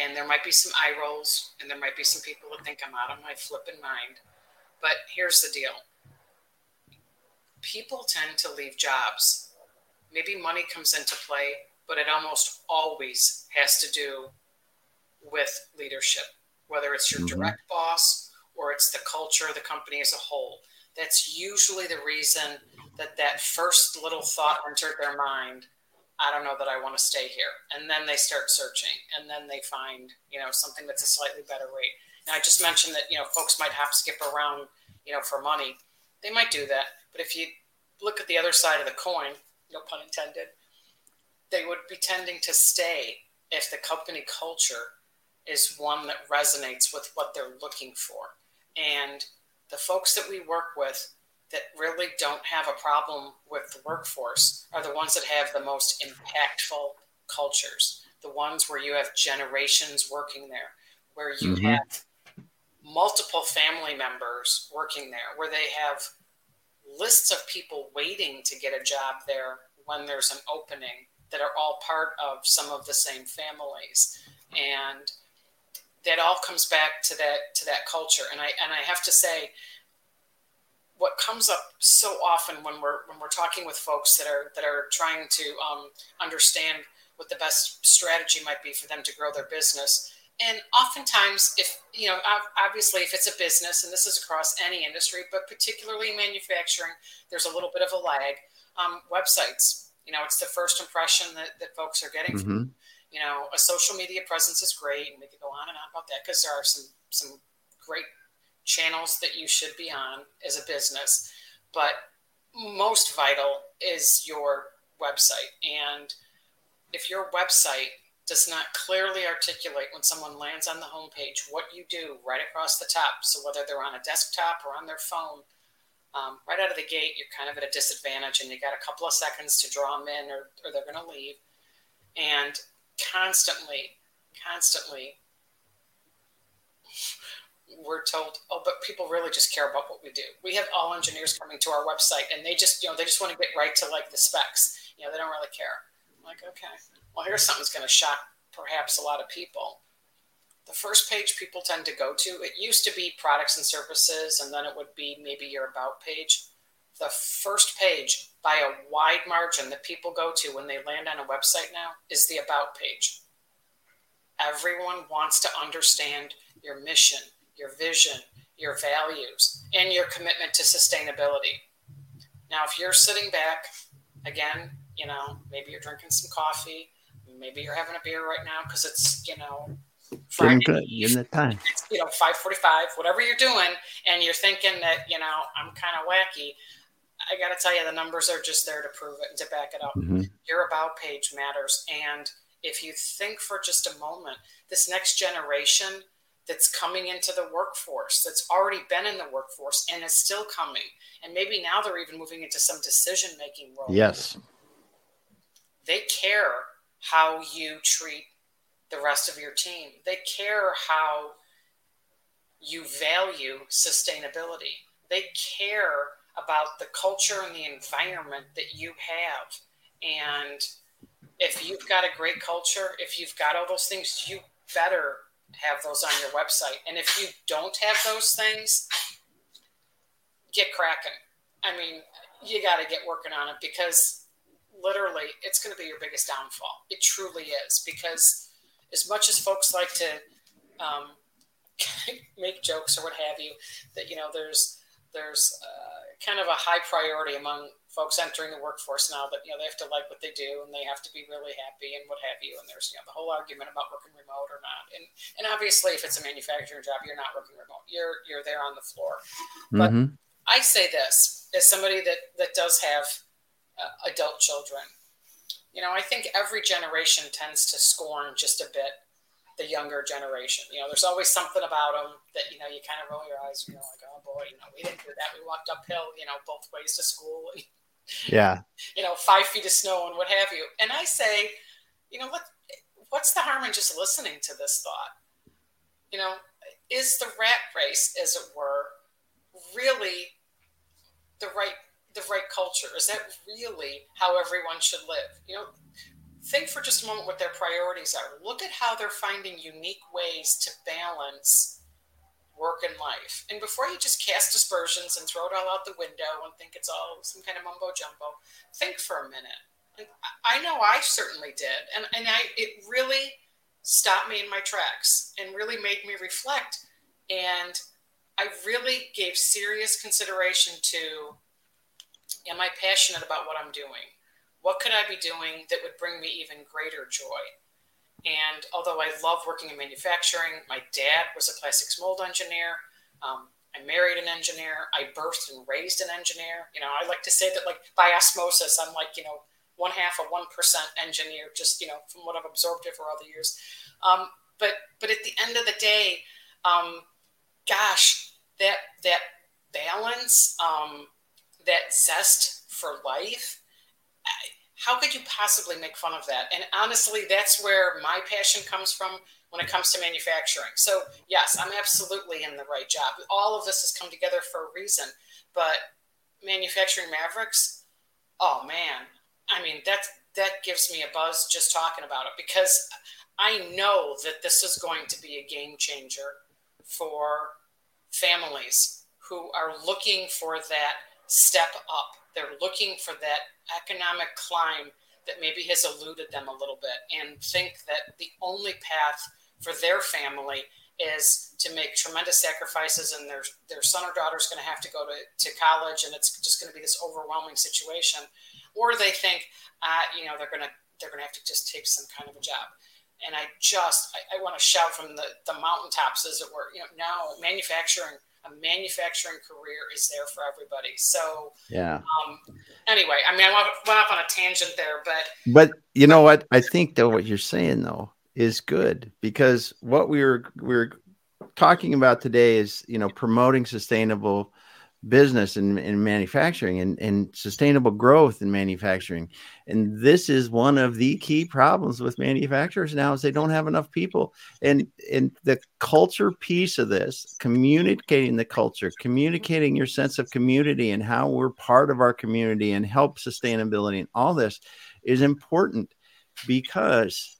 And there might be some eye rolls, and there might be some people that think I'm out of my flipping mind. But here's the deal people tend to leave jobs. Maybe money comes into play, but it almost always has to do with leadership, whether it's your mm-hmm. direct boss or it's the culture of the company as a whole. That's usually the reason that that first little thought entered their mind. I don't know that I want to stay here. And then they start searching and then they find, you know, something that's a slightly better rate. Now I just mentioned that, you know, folks might have to skip around, you know, for money. They might do that. But if you look at the other side of the coin, no pun intended, they would be tending to stay if the company culture is one that resonates with what they're looking for. And the folks that we work with that really don't have a problem with the workforce are the ones that have the most impactful cultures, the ones where you have generations working there, where you mm-hmm. have multiple family members working there, where they have lists of people waiting to get a job there when there's an opening that are all part of some of the same families and that all comes back to that to that culture and i and i have to say what comes up so often when we're when we're talking with folks that are that are trying to um, understand what the best strategy might be for them to grow their business and oftentimes if you know obviously if it's a business and this is across any industry but particularly manufacturing there's a little bit of a lag um, websites you know it's the first impression that, that folks are getting mm-hmm. you know a social media presence is great and we could go on and on about that because there are some some great channels that you should be on as a business but most vital is your website and if your website does not clearly articulate when someone lands on the homepage what you do right across the top. So whether they're on a desktop or on their phone, um, right out of the gate, you're kind of at a disadvantage and you got a couple of seconds to draw them in or, or they're going to leave. And constantly, constantly, we're told, oh, but people really just care about what we do. We have all engineers coming to our website and they just, you know, they just want to get right to like the specs. You know, they don't really care. I'm like, okay well, here's something that's going to shock perhaps a lot of people. The first page people tend to go to, it used to be products and services, and then it would be maybe your about page. The first page, by a wide margin, that people go to when they land on a website now is the about page. Everyone wants to understand your mission, your vision, your values, and your commitment to sustainability. Now, if you're sitting back, again, you know, maybe you're drinking some coffee, maybe you're having a beer right now because it's you know Friday good in the time. It's, you know, five forty-five, whatever you're doing, and you're thinking that you know I'm kind of wacky. I got to tell you, the numbers are just there to prove it and to back it up. Mm-hmm. Your about page matters, and if you think for just a moment, this next generation that's coming into the workforce, that's already been in the workforce and is still coming, and maybe now they're even moving into some decision-making role. Yes, they care how you treat the rest of your team. They care how you value sustainability. They care about the culture and the environment that you have. And if you've got a great culture, if you've got all those things, you better have those on your website. And if you don't have those things, get cracking. I mean, you got to get working on it because literally it's going to be your biggest downfall. It truly is because as much as folks like to um, make jokes or what have you, that you know there's there's uh, kind of a high priority among folks entering the workforce now that you know they have to like what they do and they have to be really happy and what have you. And there's you know the whole argument about working remote or not. And and obviously if it's a manufacturing job, you're not working remote. You're you're there on the floor. But mm-hmm. I say this as somebody that that does have uh, adult children. You know, I think every generation tends to scorn just a bit the younger generation. You know, there's always something about them that you know you kind of roll your eyes. And You know, like oh boy, you know, we didn't do that. We walked uphill, you know, both ways to school. Yeah. you know, five feet of snow and what have you. And I say, you know, what what's the harm in just listening to this thought? You know, is the rat race, as it were, really the right the right culture? Is that really how everyone should live? You know, think for just a moment what their priorities are. Look at how they're finding unique ways to balance work and life. And before you just cast aspersions and throw it all out the window and think it's all some kind of mumbo jumbo, think for a minute. And I know I certainly did. And, and I, it really stopped me in my tracks and really made me reflect. And I really gave serious consideration to am I passionate about what I'm doing? What could I be doing that would bring me even greater joy? And although I love working in manufacturing, my dad was a plastics mold engineer. Um, I married an engineer. I birthed and raised an engineer. You know, I like to say that, like by osmosis, I'm like you know one half of one percent engineer, just you know from what I've absorbed over all the years. Um, but but at the end of the day, um, gosh, that that balance, um, that zest for life. How could you possibly make fun of that? And honestly, that's where my passion comes from when it comes to manufacturing. So, yes, I'm absolutely in the right job. All of this has come together for a reason. But manufacturing Mavericks, oh man, I mean, that, that gives me a buzz just talking about it because I know that this is going to be a game changer for families who are looking for that step up. They're looking for that economic climb that maybe has eluded them a little bit and think that the only path for their family is to make tremendous sacrifices and their their son or daughter is going to have to go to, to college and it's just going to be this overwhelming situation. Or they think uh, you know they're going to they're going to have to just take some kind of a job. And i just i, I want to shout from the the mountaintops as it were you know now manufacturing a manufacturing career is there for everybody. So yeah. Um, anyway, I mean, I went off on a tangent there, but but you know what? I think though what you're saying though is good because what we were we are talking about today is you know promoting sustainable business and, in manufacturing and, and sustainable growth in manufacturing. And this is one of the key problems with manufacturers now is they don't have enough people. And and the culture piece of this, communicating the culture, communicating your sense of community and how we're part of our community and help sustainability and all this is important because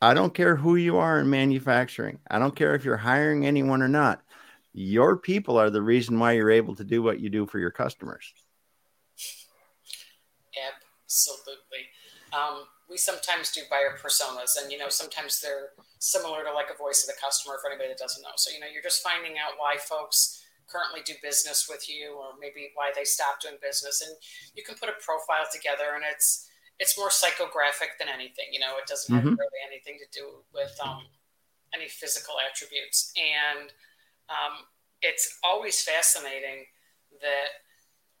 I don't care who you are in manufacturing. I don't care if you're hiring anyone or not your people are the reason why you're able to do what you do for your customers. Absolutely. Um, we sometimes do buyer personas, and you know, sometimes they're similar to like a voice of the customer for anybody that doesn't know. So, you know, you're just finding out why folks currently do business with you, or maybe why they stopped doing business, and you can put a profile together, and it's it's more psychographic than anything. You know, it doesn't mm-hmm. have really anything to do with um, any physical attributes, and um, it's always fascinating that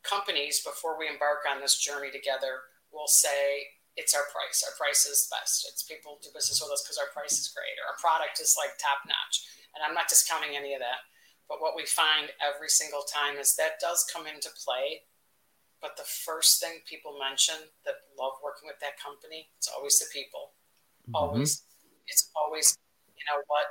companies, before we embark on this journey together, will say, it's our price. Our price is best. It's people do business with us because our price is great or our product is like top notch. And I'm not discounting any of that. But what we find every single time is that does come into play. But the first thing people mention that love working with that company, it's always the people. Mm-hmm. Always. It's always, you know what?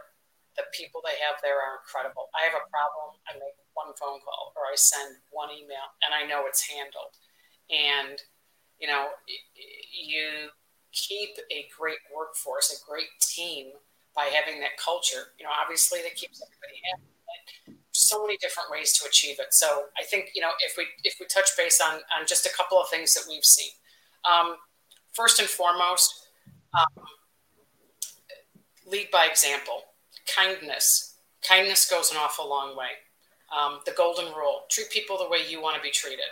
the people they have there are incredible. I have a problem, I make one phone call or I send one email and I know it's handled. And, you know, you keep a great workforce, a great team by having that culture. You know, obviously that keeps everybody happy. So many different ways to achieve it. So I think you know if we if we touch base on on just a couple of things that we've seen. Um, first and foremost, um, lead by example kindness. Kindness goes an awful long way. Um, the golden rule treat people the way you want to be treated.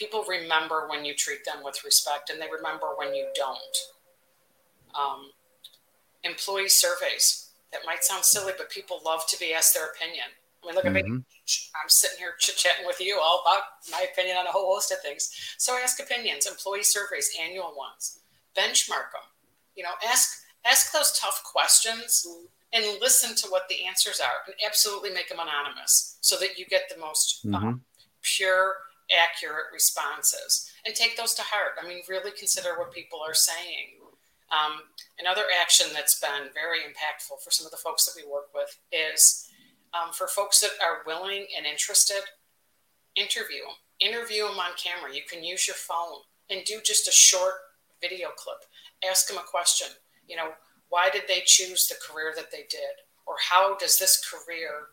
People remember when you treat them with respect and they remember when you don't. Um, employee surveys that might sound silly, but people love to be asked their opinion. I mean, look at mm-hmm. me. I'm sitting here chit chatting with you all about my opinion on a whole host of things. So ask opinions, employee surveys, annual ones, benchmark them. You know, ask ask those tough questions and listen to what the answers are and absolutely make them anonymous so that you get the most um, mm-hmm. um, pure accurate responses and take those to heart i mean really consider what people are saying um, another action that's been very impactful for some of the folks that we work with is um, for folks that are willing and interested interview them. Interview them on camera. You can use your phone and do just a short video clip. Ask them a question. You know, why did they choose the career that they did? Or how does this career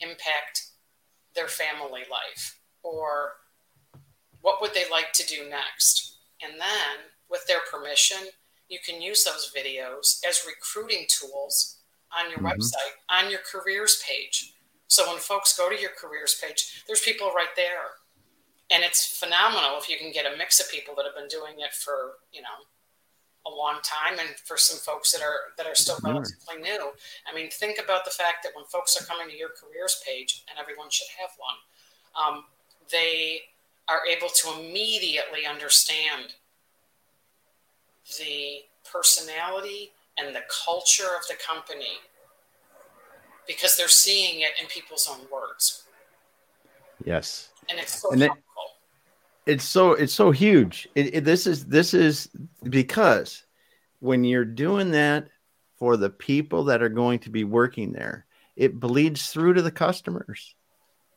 impact their family life? Or what would they like to do next? And then, with their permission, you can use those videos as recruiting tools on your mm-hmm. website, on your careers page. So when folks go to your careers page, there's people right there. And it's phenomenal if you can get a mix of people that have been doing it for, you know, a long time and for some folks that are that are still relatively new. I mean, think about the fact that when folks are coming to your careers page, and everyone should have one, um, they are able to immediately understand the personality and the culture of the company because they're seeing it in people's own words. Yes. And it's so and it, it's so it's so huge. It, it, this is this is because when you're doing that for the people that are going to be working there, it bleeds through to the customers.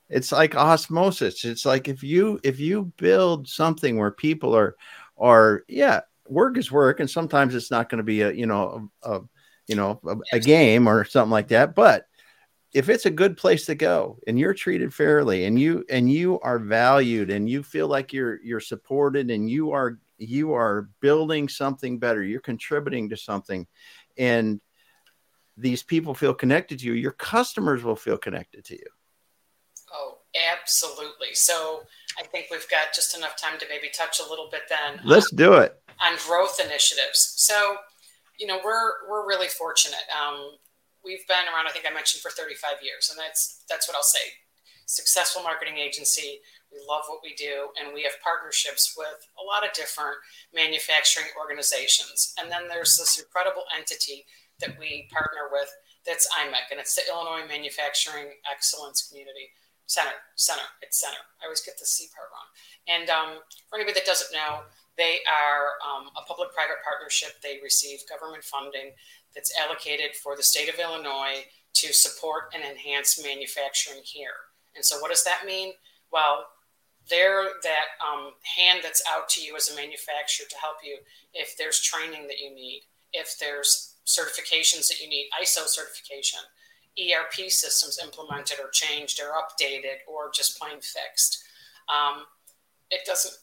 It's like osmosis. It's like if you if you build something where people are are yeah, work is work, and sometimes it's not going to be a you know a, a you know a, a game or something like that, but if it's a good place to go and you're treated fairly and you and you are valued and you feel like you're you're supported and you are you are building something better you're contributing to something and these people feel connected to you your customers will feel connected to you absolutely so i think we've got just enough time to maybe touch a little bit then let's on, do it on growth initiatives so you know we're we're really fortunate um, we've been around. I think I mentioned for 35 years, and that's that's what I'll say. Successful marketing agency. We love what we do, and we have partnerships with a lot of different manufacturing organizations. And then there's this incredible entity that we partner with that's IMEC, and it's the Illinois Manufacturing Excellence Community Center. Center. It's center. I always get the C part wrong. And um, for anybody that doesn't know, they are um, a public-private partnership. They receive government funding that's allocated for the state of Illinois to support and enhance manufacturing here. And so, what does that mean? Well, they're that um, hand that's out to you as a manufacturer to help you if there's training that you need, if there's certifications that you need, ISO certification, ERP systems implemented or changed or updated or just plain fixed. Um, it doesn't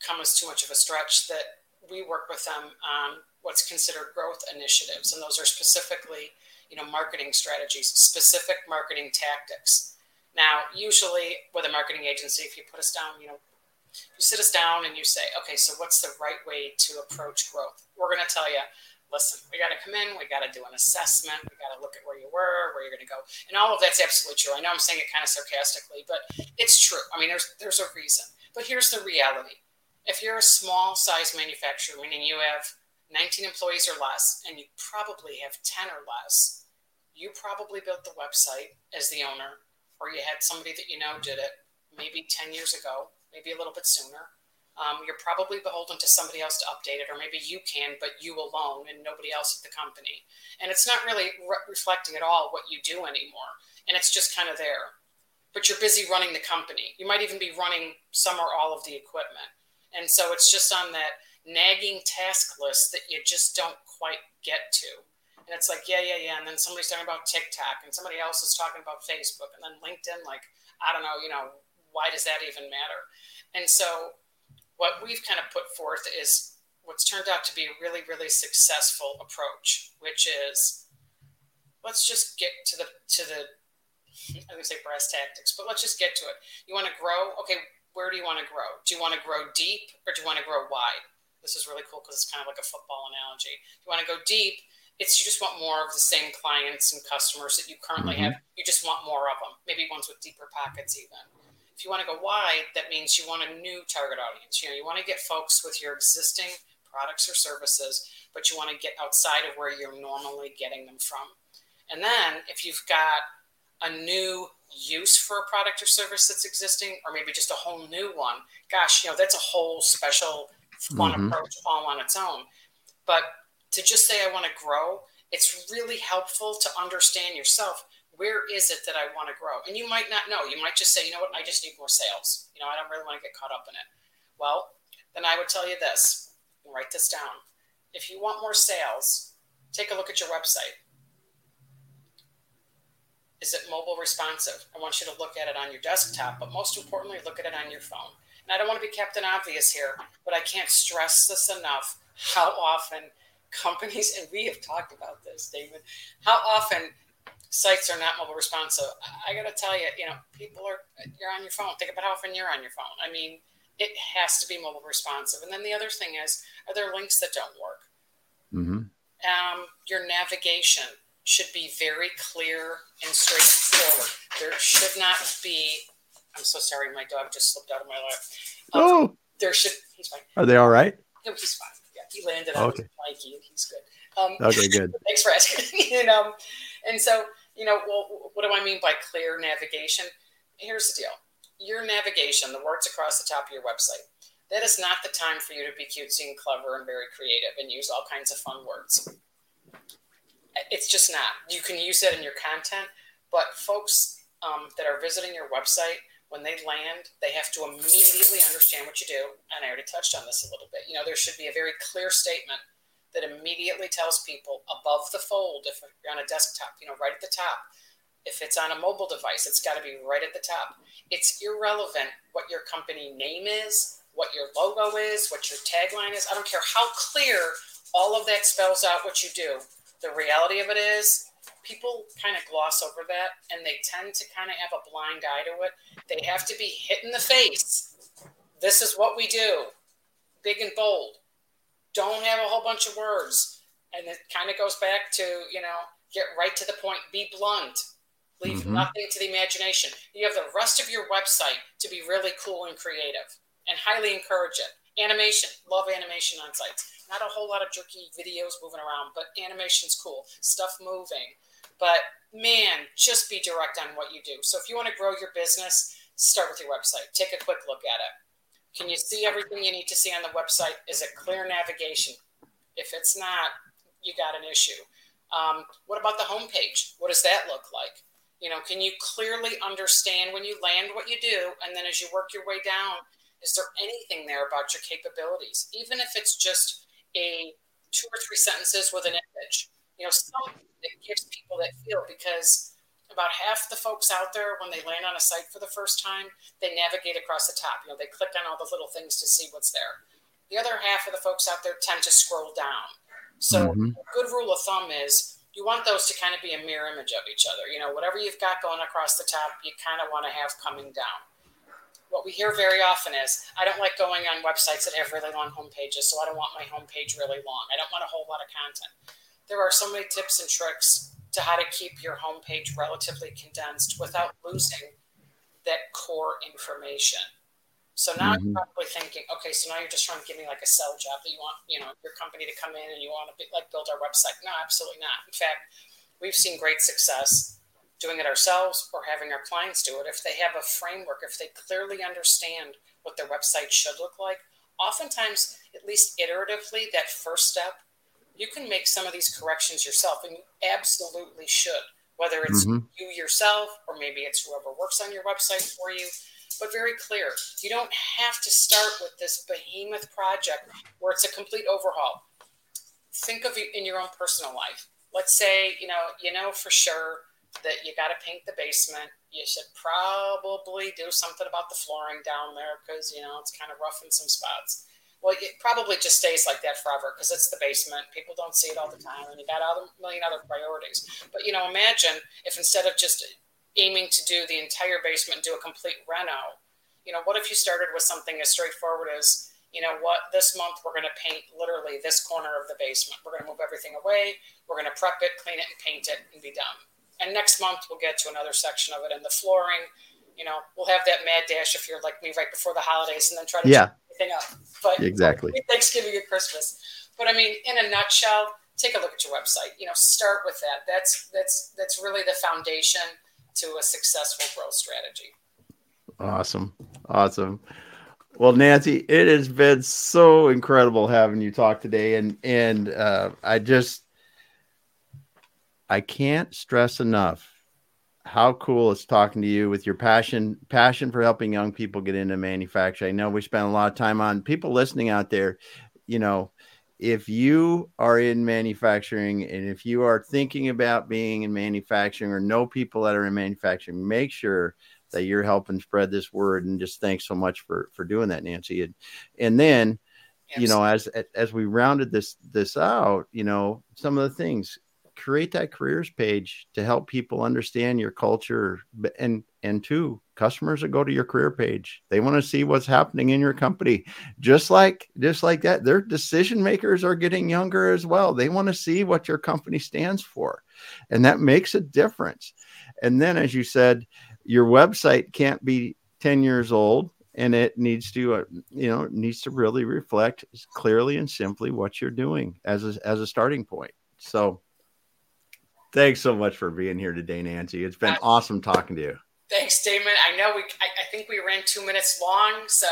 come as too much of a stretch that we work with them on what's considered growth initiatives, and those are specifically, you know, marketing strategies, specific marketing tactics. Now, usually with a marketing agency, if you put us down, you know, you sit us down and you say, okay, so what's the right way to approach growth? We're going to tell you, listen, we got to come in, we got to do an assessment, we got to look at where you were, where you're going to go, and all of that's absolutely true. I know I'm saying it kind of sarcastically, but it's true. I mean, there's there's a reason, but here's the reality: if you're a small size manufacturer, meaning you have 19 employees or less, and you probably have 10 or less, you probably built the website as the owner, or you had somebody that you know did it maybe 10 years ago, maybe a little bit sooner. Um, you're probably beholden to somebody else to update it, or maybe you can, but you alone and nobody else at the company. And it's not really re- reflecting at all what you do anymore. And it's just kind of there. But you're busy running the company. You might even be running some or all of the equipment. And so it's just on that nagging task list that you just don't quite get to. And it's like, yeah, yeah, yeah. And then somebody's talking about TikTok and somebody else is talking about Facebook and then LinkedIn. Like, I don't know, you know, why does that even matter? And so, what we've kind of put forth is what's turned out to be a really, really successful approach, which is let's just get to the, to the, I gonna say brass tactics, but let's just get to it. You want to grow? Okay, where do you want to grow? Do you want to grow deep or do you want to grow wide? This is really cool because it's kind of like a football analogy. If you want to go deep, it's you just want more of the same clients and customers that you currently mm-hmm. have. You just want more of them, maybe ones with deeper pockets even. If you want to go wide, that means you want a new target audience. You know, you want to get folks with your existing products or services, but you want to get outside of where you're normally getting them from. And then if you've got a new use for a product or service that's existing, or maybe just a whole new one, gosh, you know, that's a whole special one mm-hmm. approach all on its own. But to just say I want to grow, it's really helpful to understand yourself. Where is it that I want to grow? And you might not know. You might just say, you know what, I just need more sales. You know, I don't really want to get caught up in it. Well, then I would tell you this write this down. If you want more sales, take a look at your website. Is it mobile responsive? I want you to look at it on your desktop, but most importantly, look at it on your phone. And I don't want to be Captain Obvious here, but I can't stress this enough how often companies, and we have talked about this, David, how often sites are not mobile responsive. I got to tell you, you know, people are, you're on your phone. Think about how often you're on your phone. I mean, it has to be mobile responsive. And then the other thing is, are there links that don't work? Mm-hmm. Um, your navigation should be very clear and straightforward. There should not be. I'm so sorry, my dog just slipped out of my lap. Um, oh, there should. He's fine. Are they all right? No, he's fine. Yeah, he landed on Okay. his and he's good. Um, Okay, good. Thanks for asking. you know, and so you know, well, what do I mean by clear navigation? Here's the deal: your navigation, the words across the top of your website, that is not the time for you to be cutesy and clever and very creative and use all kinds of fun words. It's just not. You can use that in your content, but folks um, that are visiting your website, when they land, they have to immediately understand what you do. And I already touched on this a little bit. You know, there should be a very clear statement that immediately tells people above the fold, if you're on a desktop, you know, right at the top. If it's on a mobile device, it's got to be right at the top. It's irrelevant what your company name is, what your logo is, what your tagline is. I don't care how clear all of that spells out what you do. The reality of it is, people kind of gloss over that and they tend to kind of have a blind eye to it. They have to be hit in the face. This is what we do, big and bold. Don't have a whole bunch of words. And it kind of goes back to, you know, get right to the point, be blunt, leave Mhm. nothing to the imagination. You have the rest of your website to be really cool and creative and highly encourage it. Animation, love animation on sites. Not a whole lot of jerky videos moving around, but animation's cool. Stuff moving. But man, just be direct on what you do. So if you want to grow your business, start with your website. Take a quick look at it. Can you see everything you need to see on the website? Is it clear navigation? If it's not, you got an issue. Um, what about the homepage? What does that look like? You know, can you clearly understand when you land what you do, and then as you work your way down, is there anything there about your capabilities? Even if it's just a two or three sentences with an image, you know, something that gives people that feel because about half the folks out there when they land on a site for the first time they navigate across the top. You know they click on all the little things to see what's there. The other half of the folks out there tend to scroll down. So Mhm. a good rule of thumb is you want those to kind of be a mirror image of each other. You know whatever you've got going across the top you kind of want to have coming down. What we hear very often is i don't like going on websites that have really long home pages so i don't want my home page really long. I don't want a whole lot of content. There are so many tips and tricks to how to keep your homepage relatively condensed without losing that core information. So now Mhm. you're probably thinking, okay, so now you're just trying to give me like a sell job that you want, you know, your company to come in and you want to be, like build our website. No, absolutely not. In fact, we've seen great success doing it ourselves or having our clients do it if they have a framework, if they clearly understand what their website should look like. Oftentimes, at least iteratively, that first step you can make some of these corrections yourself, and you absolutely should, whether it's Mhm. you yourself or maybe it's whoever works on your website for you. But very clear, you don't have to start with this behemoth project where it's a complete overhaul. Think of it in your own personal life. Let's say you know you know for sure that you got to paint the basement. You should probably do something about the flooring down there because you know it's kind of rough in some spots. Well, it probably just stays like that forever because it's the basement. People don't see it all the time, and you got a million other priorities. But you know, imagine if instead of just aiming to do the entire basement, do a complete reno. You know, what if you started with something as straightforward as, you know, what this month we're going to paint literally this corner of the basement. We're going to move everything away. We're going to prep it, clean it, and paint it, and be done. And next month we'll get to another section of it, and the flooring. You know, we'll have that mad dash if you're like me right before the holidays, and then try to Yeah, everything up. But exactly. Thanksgiving and Christmas. But I mean, in a nutshell, take a look at your website. You know, start with that. That's that's that's really the foundation to a successful growth strategy. Awesome. Awesome. Well, Nancy, it has been so incredible having you talk today. And and uh, I just I can't stress enough how cool it's talking to you with your passion passion for helping young people get into manufacturing. I know we spent a lot of time on people listening out there. You know, if you are in manufacturing and if you are thinking about being in manufacturing or know people that are in manufacturing, make sure that you're helping spread this word. And just thanks so much for for doing that, Nancy. And and then, Absolutely. you know, as as we rounded this this out, you know, some of the things create that careers page to help people understand your culture and and two customers that go to your career page. They want to see what's happening in your company. Just like just like that their decision makers are getting younger as well. They want to see what your company stands for and that makes a difference. And then as you said your website can't be 10 years old and it needs to uh, you know needs to really reflect clearly and simply what you're doing as a, as a starting point. So Thanks so much for being here today, Nancy. It's been awesome talking to you. Thanks, Damon. I know we, I, I, think we ran two minutes long, so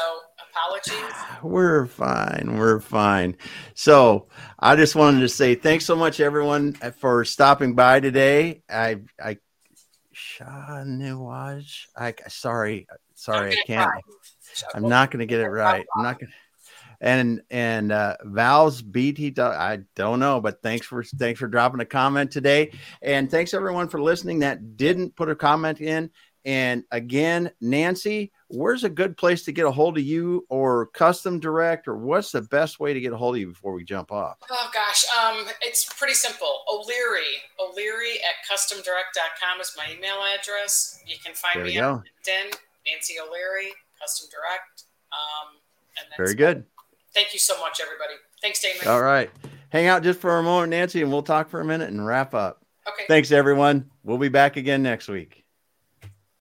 apologies. We're fine. We're fine. So I just wanted to say thanks so much, everyone, for stopping by today. I, I, Shah Nawaj. I, sorry, sorry, I can't. I'm not going to get it right. I'm not going to and and uh, Val's BT. I don't know, but thanks for thanks for dropping a comment today, and thanks everyone for listening that didn't put a comment in. And again, Nancy, where's a good place to get a hold of you or custom direct, or what's the best way to get a hold of you before we jump off? Oh gosh, um, it's pretty simple. O'Leary, O'Leary at customdirect.com is my email address. You can find me on LinkedIn, Nancy O'Leary, custom direct. Um, Very good. Thank you so much, everybody. Thanks, Damon. All right. Hang out just for a moment, Nancy, and we'll talk for a minute and wrap up. Okay. Thanks, everyone. We'll be back again next week.